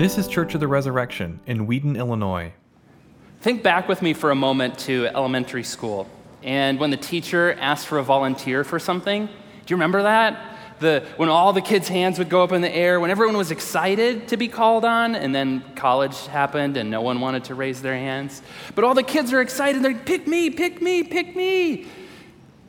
This is Church of the Resurrection in Wheaton, Illinois. Think back with me for a moment to elementary school. And when the teacher asked for a volunteer for something, do you remember that? The, when all the kids' hands would go up in the air, when everyone was excited to be called on, and then college happened and no one wanted to raise their hands. But all the kids are excited, they're pick me, pick me, pick me.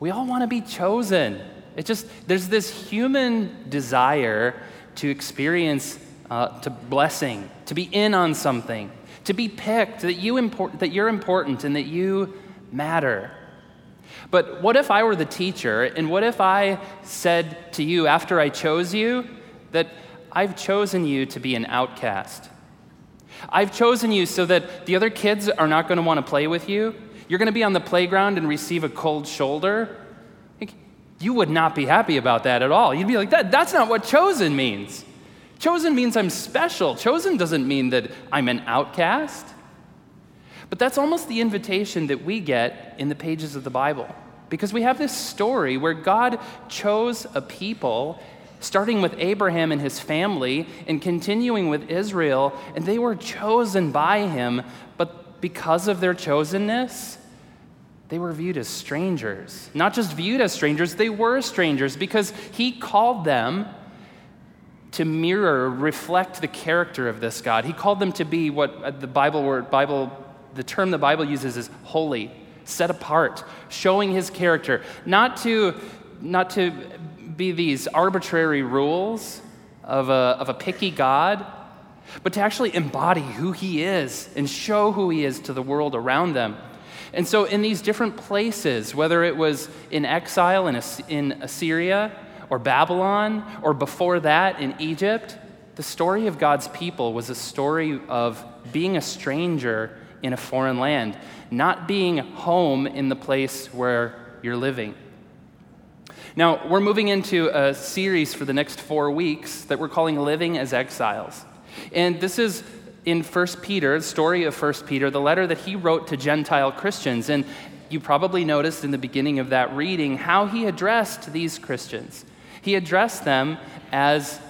We all want to be chosen. It just, there's this human desire to experience uh, to blessing, to be in on something, to be picked, that, you import, that you're important and that you matter. But what if I were the teacher, and what if I said to you after I chose you that I've chosen you to be an outcast? I've chosen you so that the other kids are not going to want to play with you. You're going to be on the playground and receive a cold shoulder. You would not be happy about that at all. You'd be like, that, that's not what chosen means. Chosen means I'm special. Chosen doesn't mean that I'm an outcast. But that's almost the invitation that we get in the pages of the Bible. Because we have this story where God chose a people, starting with Abraham and his family and continuing with Israel, and they were chosen by him. But because of their chosenness, they were viewed as strangers. Not just viewed as strangers, they were strangers because he called them to mirror, reflect the character of this God. He called them to be what uh, the Bible word, Bible, the term the Bible uses is holy, set apart, showing his character, not to, not to be these arbitrary rules of a, of a picky God, but to actually embody who he is and show who he is to the world around them. And so, in these different places, whether it was in exile in, in Assyria, or Babylon or before that in Egypt, the story of God's people was a story of being a stranger in a foreign land, not being home in the place where you're living. Now, we're moving into a series for the next four weeks that we're calling Living as Exiles. And this is in 1 Peter, the story of 1 Peter, the letter that he wrote to Gentile Christians. And you probably noticed in the beginning of that reading how he addressed these Christians. He addressed them as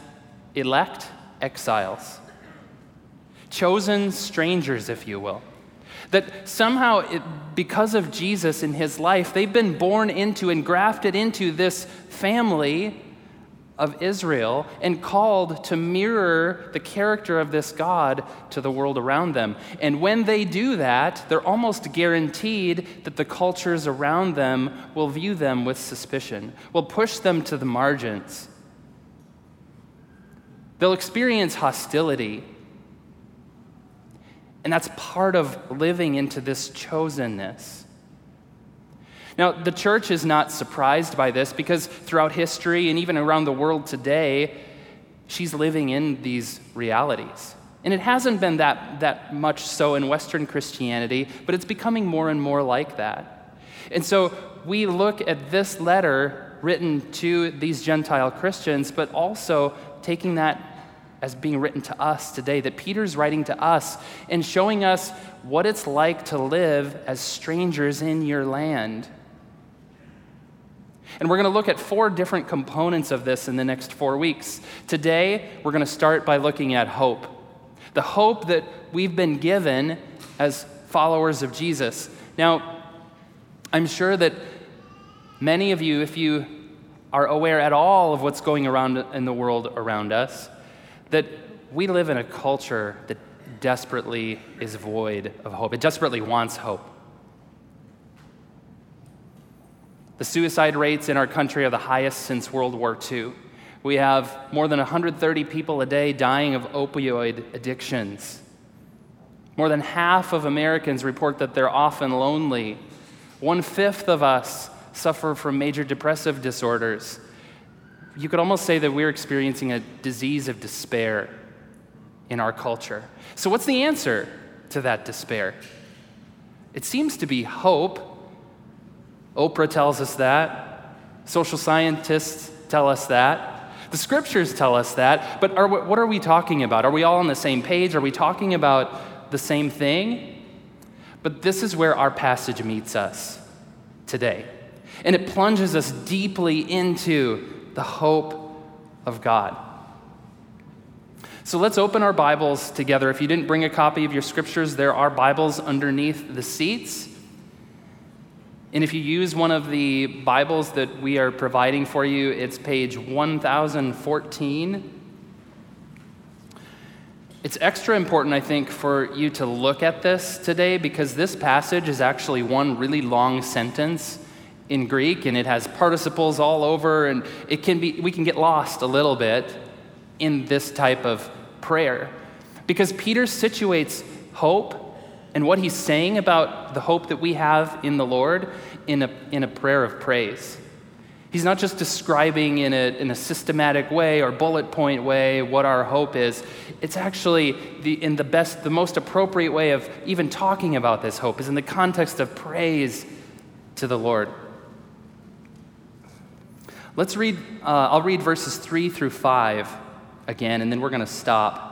elect exiles, chosen strangers, if you will. That somehow, it, because of Jesus in his life, they've been born into and grafted into this family of Israel and called to mirror the character of this God to the world around them. And when they do that, they're almost guaranteed that the cultures around them will view them with suspicion, will push them to the margins. They'll experience hostility. And that's part of living into this chosenness. Now, the church is not surprised by this because throughout history and even around the world today, she's living in these realities. And it hasn't been that, that much so in Western Christianity, but it's becoming more and more like that. And so we look at this letter written to these Gentile Christians, but also taking that as being written to us today, that Peter's writing to us and showing us what it's like to live as strangers in your land. And we're going to look at four different components of this in the next four weeks. Today, we're going to start by looking at hope the hope that we've been given as followers of Jesus. Now, I'm sure that many of you, if you are aware at all of what's going around in the world around us, that we live in a culture that desperately is void of hope. It desperately wants hope. The suicide rates in our country are the highest since World War II. We have more than 130 people a day dying of opioid addictions. More than half of Americans report that they're often lonely. One fifth of us suffer from major depressive disorders. You could almost say that we're experiencing a disease of despair in our culture. So, what's the answer to that despair? It seems to be hope Oprah tells us that. Social scientists tell us that. The scriptures tell us that. But are, what are we talking about? Are we all on the same page? Are we talking about the same thing? But this is where our passage meets us today. And it plunges us deeply into the hope of God. So let's open our Bibles together. If you didn't bring a copy of your scriptures, there are Bibles underneath the seats. And if you use one of the Bibles that we are providing for you, it's page 1014. It's extra important, I think, for you to look at this today because this passage is actually one really long sentence in Greek and it has participles all over and it can be we can get lost a little bit in this type of prayer. Because Peter situates hope and what he's saying about the hope that we have in the Lord in a, in a prayer of praise. He's not just describing in a, in a systematic way or bullet point way what our hope is. It's actually the, in the best, the most appropriate way of even talking about this hope is in the context of praise to the Lord. Let's read, uh, I'll read verses 3 through 5 again, and then we're going to stop.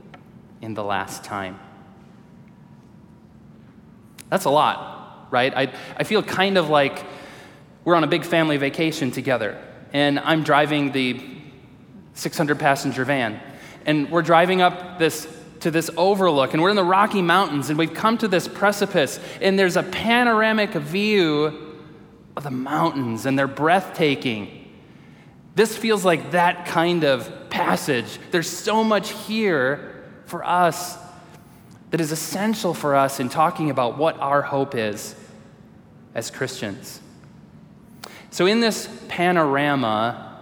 in the last time. That's a lot, right? I, I feel kind of like we're on a big family vacation together, and I'm driving the 600 passenger van, and we're driving up this to this overlook, and we're in the Rocky Mountains, and we've come to this precipice, and there's a panoramic view of the mountains, and they're breathtaking. This feels like that kind of passage. There's so much here for us that is essential for us in talking about what our hope is as Christians. So, in this panorama,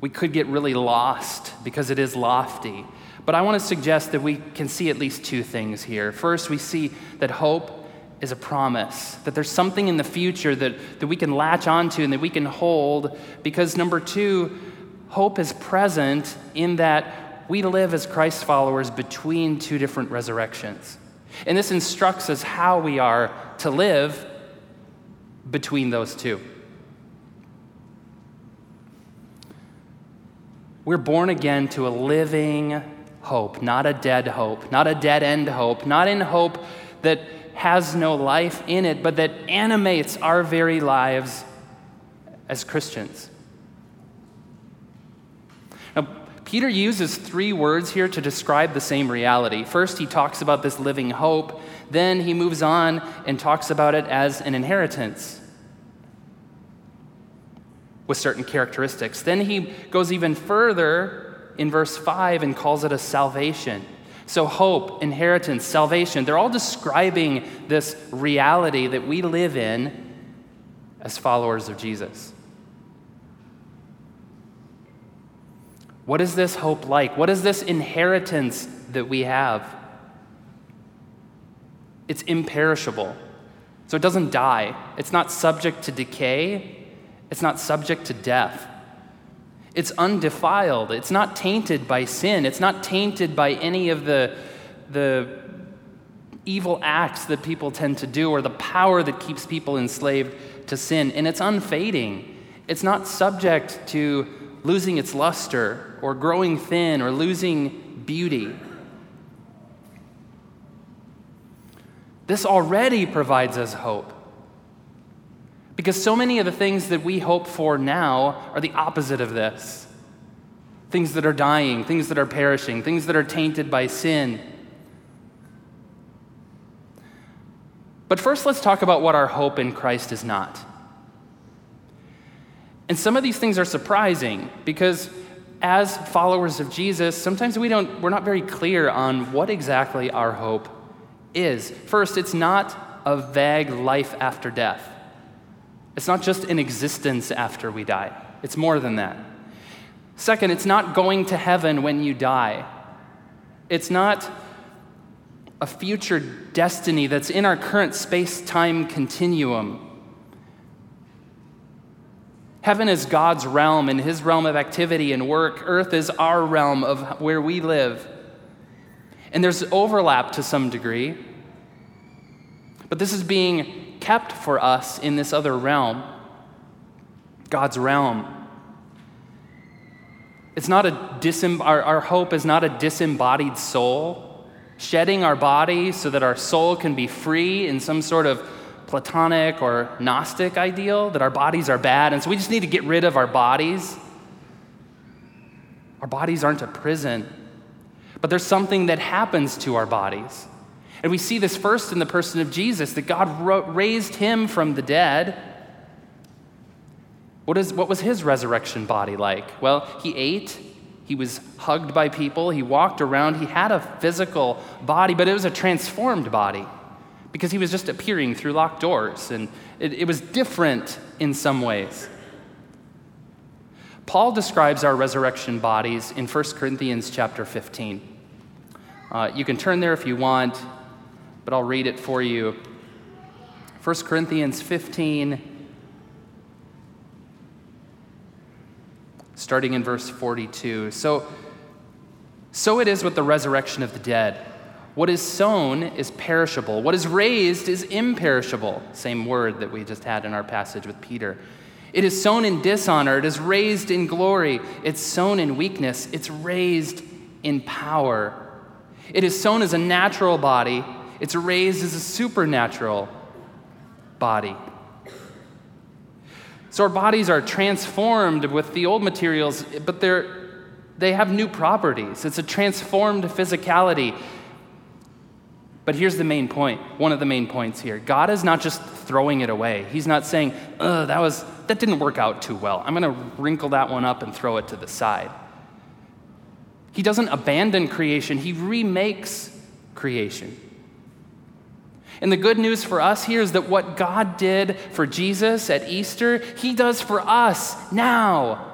we could get really lost because it is lofty. But I want to suggest that we can see at least two things here. First, we see that hope is a promise, that there's something in the future that, that we can latch onto and that we can hold. Because, number two, hope is present in that we live as Christ followers between two different resurrections. And this instructs us how we are to live between those two. We're born again to a living hope, not a dead hope, not a dead end hope, not in hope that has no life in it, but that animates our very lives as Christians. Peter uses three words here to describe the same reality. First, he talks about this living hope. Then he moves on and talks about it as an inheritance with certain characteristics. Then he goes even further in verse 5 and calls it a salvation. So, hope, inheritance, salvation, they're all describing this reality that we live in as followers of Jesus. What is this hope like? What is this inheritance that we have? It's imperishable. So it doesn't die. It's not subject to decay. It's not subject to death. It's undefiled. It's not tainted by sin. It's not tainted by any of the, the evil acts that people tend to do or the power that keeps people enslaved to sin. And it's unfading. It's not subject to losing its luster or growing thin or losing beauty. This already provides us hope. Because so many of the things that we hope for now are the opposite of this things that are dying, things that are perishing, things that are tainted by sin. But first, let's talk about what our hope in Christ is not. And some of these things are surprising because as followers of Jesus, sometimes we don't, we're not very clear on what exactly our hope is. First, it's not a vague life after death. It's not just an existence after we die. It's more than that. Second, it's not going to heaven when you die. It's not a future destiny that's in our current space time continuum. Heaven is God's realm and his realm of activity and work. Earth is our realm of where we live. And there's overlap to some degree. But this is being kept for us in this other realm, God's realm. It's not a disem- our, our hope is not a disembodied soul, shedding our body so that our soul can be free in some sort of Platonic or Gnostic ideal that our bodies are bad, and so we just need to get rid of our bodies. Our bodies aren't a prison, but there's something that happens to our bodies. And we see this first in the person of Jesus, that God raised him from the dead. What, is, what was his resurrection body like? Well, he ate, he was hugged by people, he walked around, he had a physical body, but it was a transformed body because he was just appearing through locked doors, and it, it was different in some ways. Paul describes our resurrection bodies in 1 Corinthians chapter 15. Uh, you can turn there if you want, but I'll read it for you. 1 Corinthians 15, starting in verse 42. So, so it is with the resurrection of the dead. What is sown is perishable, what is raised is imperishable. Same word that we just had in our passage with Peter. It is sown in dishonor, it is raised in glory. It's sown in weakness, it's raised in power. It is sown as a natural body, it's raised as a supernatural body. So our bodies are transformed with the old materials, but they're, they have new properties. It's a transformed physicality. But here's the main point, one of the main points here. God is not just throwing it away. He's not saying, "Ugh, that was that didn't work out too well. I'm going to wrinkle that one up and throw it to the side." He doesn't abandon creation, he remakes creation. And the good news for us here is that what God did for Jesus at Easter, he does for us now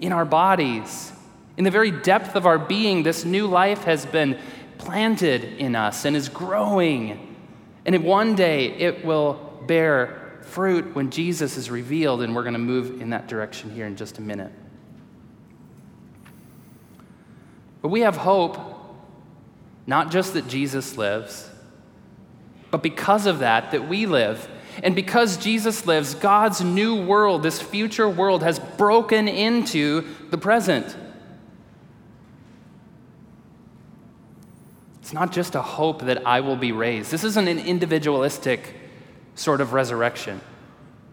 in our bodies. In the very depth of our being, this new life has been planted in us and is growing. And one day it will bear fruit when Jesus is revealed, and we're going to move in that direction here in just a minute. But we have hope, not just that Jesus lives, but because of that, that we live. And because Jesus lives, God's new world, this future world, has broken into the present. It's not just a hope that I will be raised. This isn't an individualistic sort of resurrection.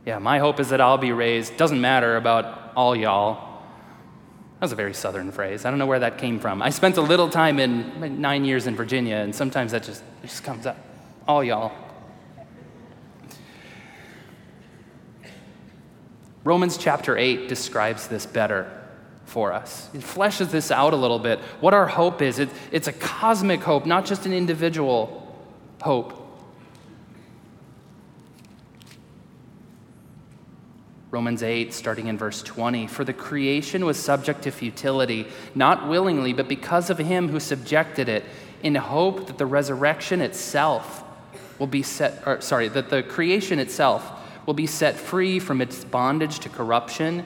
Yeah, my hope is that I'll be raised. Doesn't matter about all y'all. That was a very southern phrase. I don't know where that came from. I spent a little time in nine years in Virginia, and sometimes that just, just comes up. All y'all. Romans chapter 8 describes this better for us. It fleshes this out a little bit. What our hope is it, it's a cosmic hope, not just an individual hope. Romans 8, starting in verse 20. For the creation was subject to futility, not willingly, but because of him who subjected it, in hope that the resurrection itself will be set, or, sorry, that the creation itself will be set free from its bondage to corruption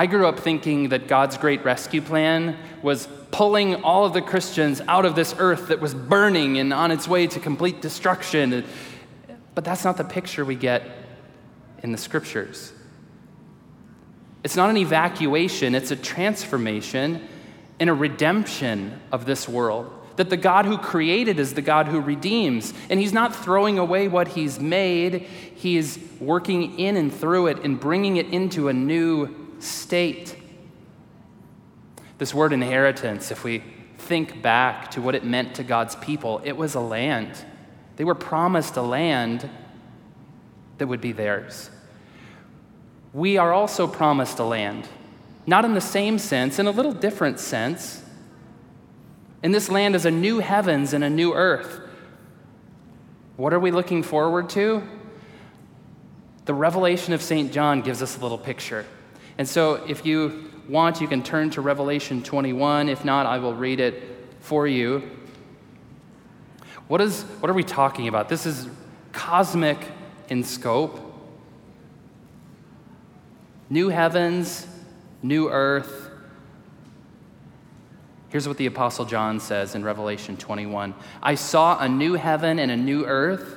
I grew up thinking that God's great rescue plan was pulling all of the Christians out of this earth that was burning and on its way to complete destruction. But that's not the picture we get in the scriptures. It's not an evacuation, it's a transformation and a redemption of this world. That the God who created is the God who redeems. And He's not throwing away what He's made, He's working in and through it and bringing it into a new state. This word inheritance, if we think back to what it meant to God's people, it was a land. They were promised a land that would be theirs. We are also promised a land, not in the same sense, in a little different sense. In this land is a new heavens and a new earth. What are we looking forward to? The revelation of St. John gives us a little picture. And so, if you want, you can turn to Revelation 21. If not, I will read it for you. What, is, what are we talking about? This is cosmic in scope. New heavens, new earth. Here's what the Apostle John says in Revelation 21 I saw a new heaven and a new earth.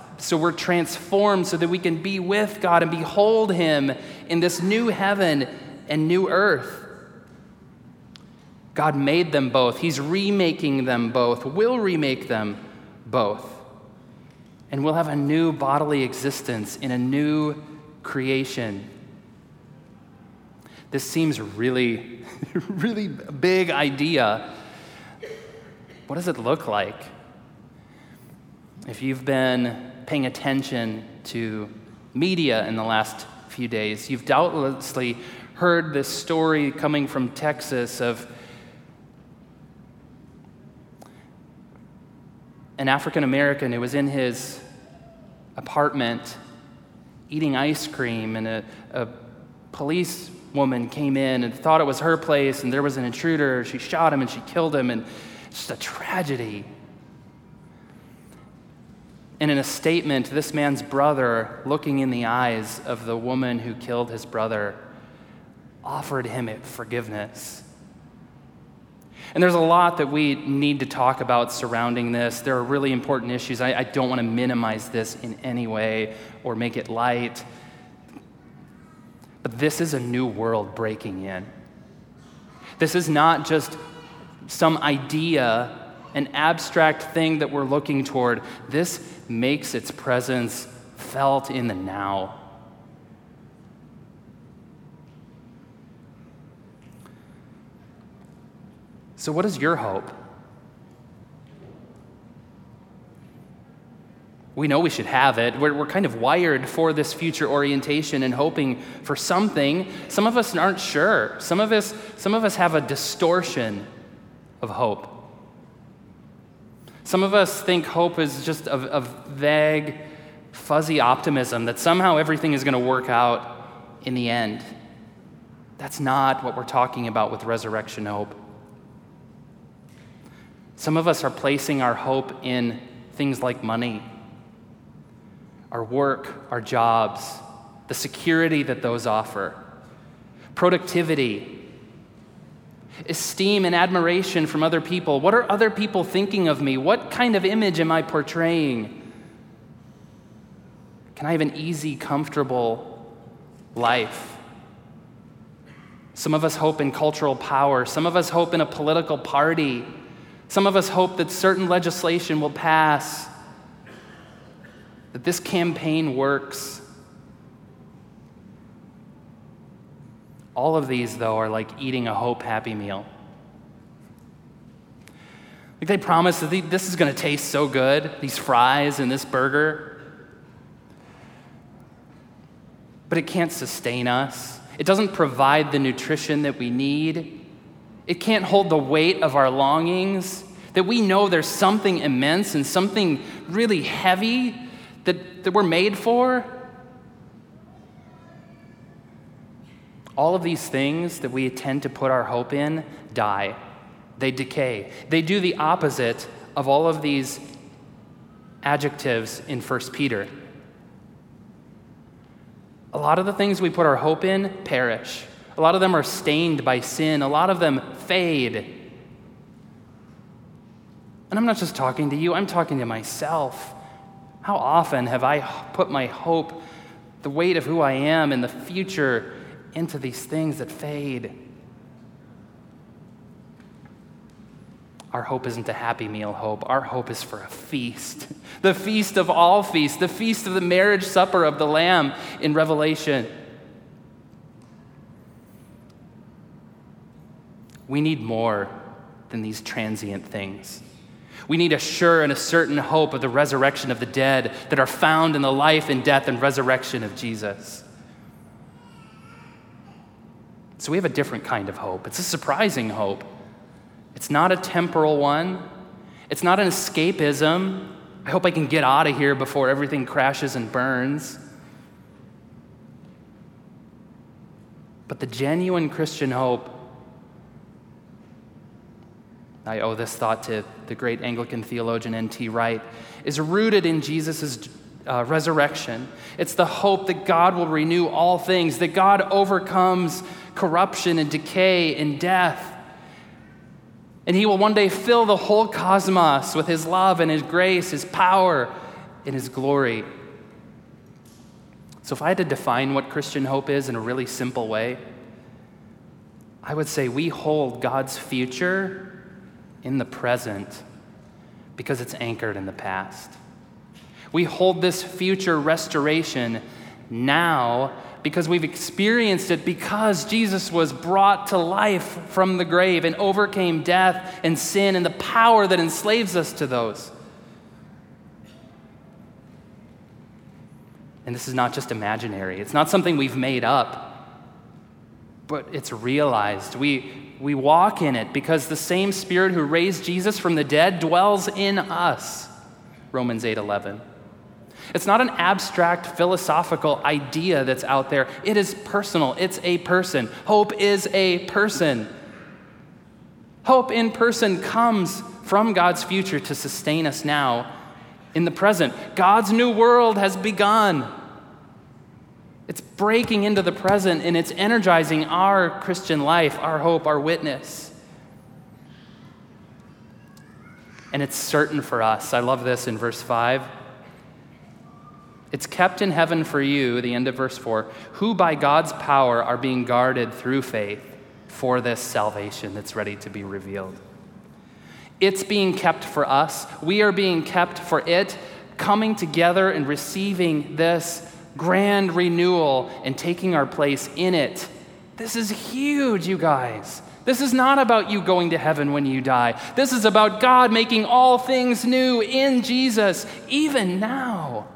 so we're transformed so that we can be with God and behold him in this new heaven and new earth. God made them both. He's remaking them both, will remake them both. And we'll have a new bodily existence in a new creation. This seems really, really big idea. What does it look like? If you've been paying attention to media in the last few days, you've doubtlessly heard this story coming from Texas of an African American who was in his apartment eating ice cream, and a, a police woman came in and thought it was her place, and there was an intruder. She shot him and she killed him, and it's just a tragedy. And in a statement, this man's brother, looking in the eyes of the woman who killed his brother, offered him forgiveness. And there's a lot that we need to talk about surrounding this. There are really important issues. I, I don't want to minimize this in any way or make it light. But this is a new world breaking in. This is not just some idea, an abstract thing that we're looking toward. This makes its presence felt in the now. So, what is your hope? We know we should have it. We're, we're kind of wired for this future orientation and hoping for something. Some of us aren't sure. Some of us, some of us have a distortion of hope. Some of us think hope is just a, a vague, fuzzy optimism that somehow everything is going to work out in the end. That's not what we're talking about with resurrection hope. Some of us are placing our hope in things like money, our work, our jobs, the security that those offer, productivity, esteem and admiration from other people. What are other people thinking of me? What kind of image am I portraying? Can I have an easy, comfortable life? Some of us hope in cultural power. Some of us hope in a political party. Some of us hope that certain legislation will pass, that this campaign works. All of these, though, are like eating a hope happy meal. Like they promise that this is going to taste so good, these fries and this burger. But it can't sustain us. It doesn't provide the nutrition that we need. It can't hold the weight of our longings. That we know there's something immense and something really heavy that, that we're made for. All of these things that we tend to put our hope in die, they decay. They do the opposite of all of these adjectives in 1 Peter. A lot of the things we put our hope in perish. A lot of them are stained by sin. A lot of them fade. And I'm not just talking to you, I'm talking to myself. How often have I put my hope, the weight of who I am in the future, into these things that fade? Our hope isn't a happy meal hope. Our hope is for a feast. The feast of all feasts, the feast of the marriage supper of the Lamb in Revelation. We need more than these transient things. We need a sure and a certain hope of the resurrection of the dead that are found in the life and death and resurrection of Jesus. So we have a different kind of hope. It's a surprising hope. It's not a temporal one, it's not an escapism. I hope I can get out of here before everything crashes and burns. But the genuine Christian hope I owe this thought to the great Anglican theologian N.T. Wright, is rooted in Jesus' uh, resurrection. It's the hope that God will renew all things, that God overcomes corruption and decay and death. And he will one day fill the whole cosmos with his love and his grace, his power, and his glory. So, if I had to define what Christian hope is in a really simple way, I would say we hold God's future in the present because it's anchored in the past. We hold this future restoration now because we've experienced it because Jesus was brought to life from the grave and overcame death and sin and the power that enslaves us to those. And this is not just imaginary, it's not something we've made up, but it's realized. We, we walk in it because the same spirit who raised Jesus from the dead dwells in us. Romans 8:11. It's not an abstract philosophical idea that's out there. It is personal. It's a person. Hope is a person. Hope in person comes from God's future to sustain us now in the present. God's new world has begun. It's breaking into the present and it's energizing our Christian life, our hope, our witness. And it's certain for us. I love this in verse 5. It's kept in heaven for you, the end of verse 4, who by God's power are being guarded through faith for this salvation that's ready to be revealed. It's being kept for us. We are being kept for it, coming together and receiving this grand renewal and taking our place in it. This is huge, you guys. This is not about you going to heaven when you die. This is about God making all things new in Jesus, even now.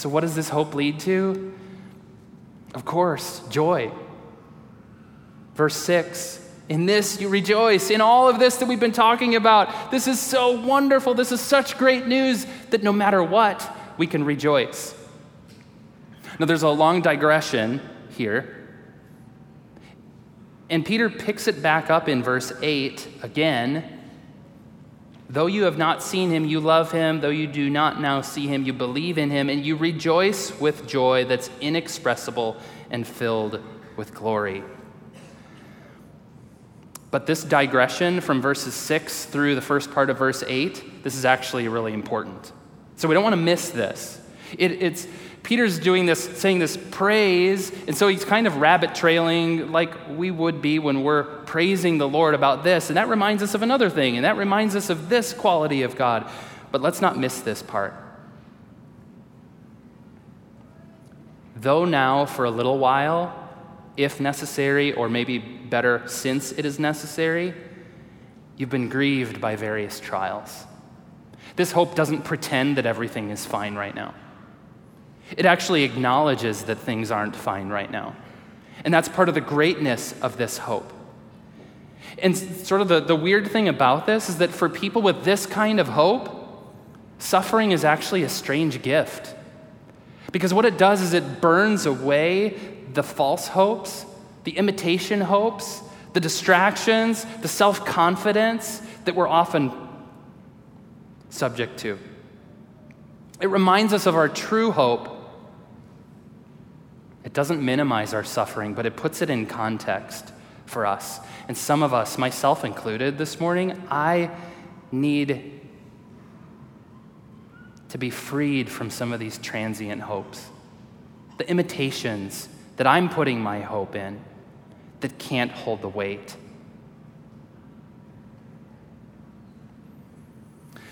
So, what does this hope lead to? Of course, joy. Verse 6 In this you rejoice. In all of this that we've been talking about, this is so wonderful. This is such great news that no matter what, we can rejoice. Now, there's a long digression here. And Peter picks it back up in verse 8 again. Though you have not seen him, you love him. Though you do not now see him, you believe in him, and you rejoice with joy that's inexpressible and filled with glory. But this digression from verses 6 through the first part of verse 8, this is actually really important. So we don't want to miss this. It, it's Peter's doing this, saying this praise, and so he's kind of rabbit trailing like we would be when we're praising the Lord about this. And that reminds us of another thing, and that reminds us of this quality of God. But let's not miss this part. Though now, for a little while, if necessary, or maybe better, since it is necessary, you've been grieved by various trials. This hope doesn't pretend that everything is fine right now. It actually acknowledges that things aren't fine right now. And that's part of the greatness of this hope. And sort of the, the weird thing about this is that for people with this kind of hope, suffering is actually a strange gift. Because what it does is it burns away the false hopes, the imitation hopes, the distractions, the self confidence that we're often subject to. It reminds us of our true hope. It doesn't minimize our suffering, but it puts it in context for us. And some of us, myself included, this morning, I need to be freed from some of these transient hopes, the imitations that I'm putting my hope in that can't hold the weight.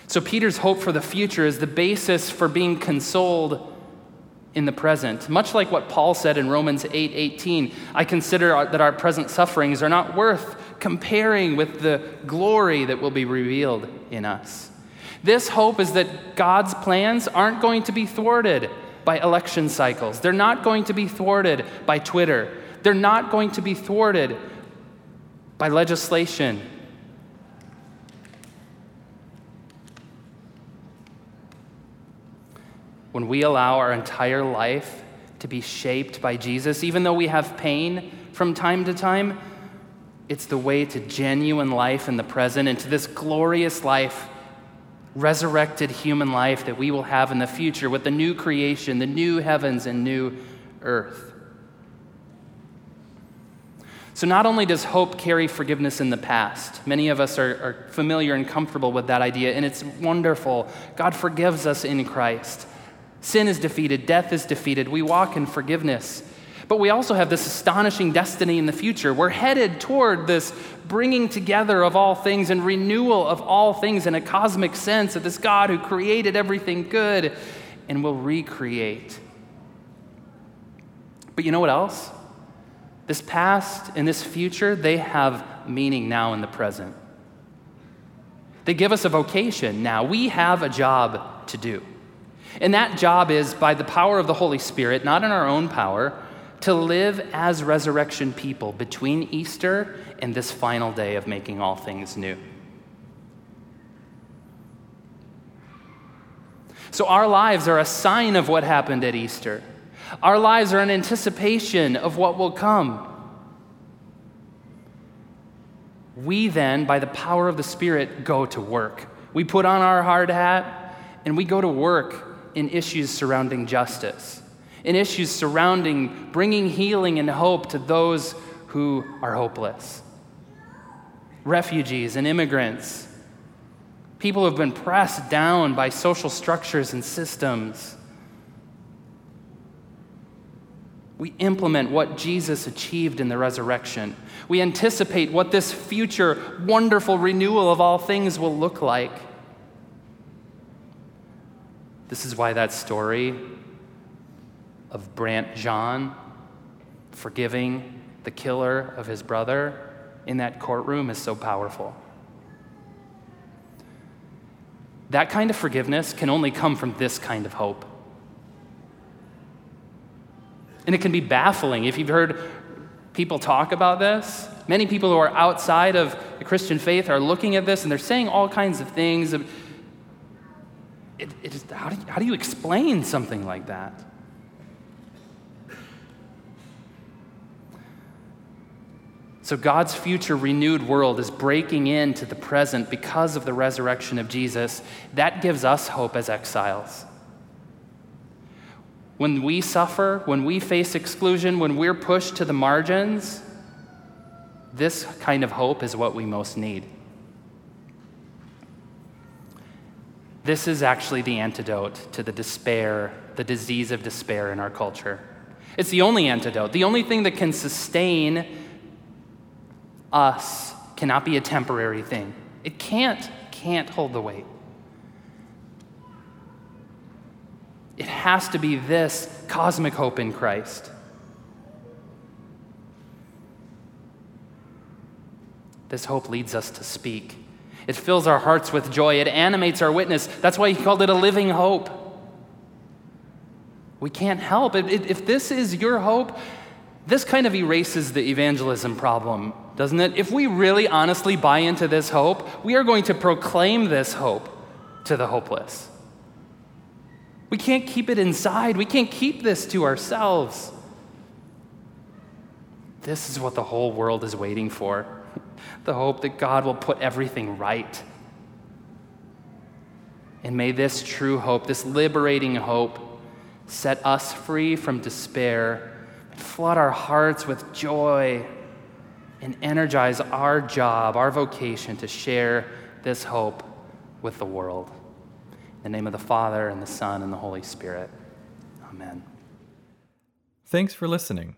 So, Peter's hope for the future is the basis for being consoled in the present. Much like what Paul said in Romans 8 18, I consider that our present sufferings are not worth comparing with the glory that will be revealed in us. This hope is that God's plans aren't going to be thwarted by election cycles, they're not going to be thwarted by Twitter, they're not going to be thwarted by legislation when we allow our entire life to be shaped by Jesus, even though we have pain from time to time, it's the way to genuine life in the present and to this glorious life, resurrected human life that we will have in the future with the new creation, the new heavens and new earth. So, not only does hope carry forgiveness in the past, many of us are, are, familiar and comfortable with that idea, and it's wonderful. God forgives us in Christ. Sin is defeated, death is defeated. We walk in forgiveness. But we also have this astonishing destiny in the future. We're headed toward this bringing together of all things and renewal of all things in a cosmic sense of this God who created everything good and will recreate. But you know what else? This past and this future, they have meaning now in the present. They give us a vocation now. We have a job to do. And that job is, by the power of the Holy Spirit, not in our own power, to live as resurrection people between Easter and this final day of making all things new. So, our lives are a sign of what happened at Easter. Our lives are an anticipation of what will come. We then, by the power of the Spirit, go to work. We put on our hard hat and we go to work in issues surrounding justice, in issues surrounding bringing healing and hope to those who are hopeless. Refugees and immigrants, people who have been pressed down by social structures and systems. We implement what Jesus achieved in the resurrection. We anticipate what this future wonderful renewal of all things will look like. This is why that story of Brandt Jean forgiving the killer of his brother in that courtroom is so powerful. That kind of forgiveness can only come from this kind of hope. And it can be baffling if you've heard people talk about this. Many people who are outside of the Christian faith are looking at this and they're saying all kinds of things it, it is, how, do you, how do you explain something like that? So, God's future renewed world is breaking into the present because of the resurrection of Jesus. That gives us hope as exiles. When we suffer, when we face exclusion, when we're pushed to the margins, this kind of hope is what we most need. This is actually the antidote to the despair, the disease of despair in our culture. It's the only antidote. The only thing that can sustain us cannot be a temporary thing. It can't, can't hold the weight. It has to be this cosmic hope in Christ. This hope leads us to speak. It fills our hearts with joy. It animates our witness. That's why he called it a living hope. We can't help. If this is your hope, this kind of erases the evangelism problem, doesn't it? If we really honestly buy into this hope, we are going to proclaim this hope to the hopeless. We can't keep it inside, we can't keep this to ourselves. This is what the whole world is waiting for the hope that God will put everything right. And may this true hope, this liberating hope, set us free from despair, flood our hearts with joy, and energize our job, our vocation to share this hope with the world. In the name of the Father, and the Son, and the Holy Spirit. Amen. Thanks for listening.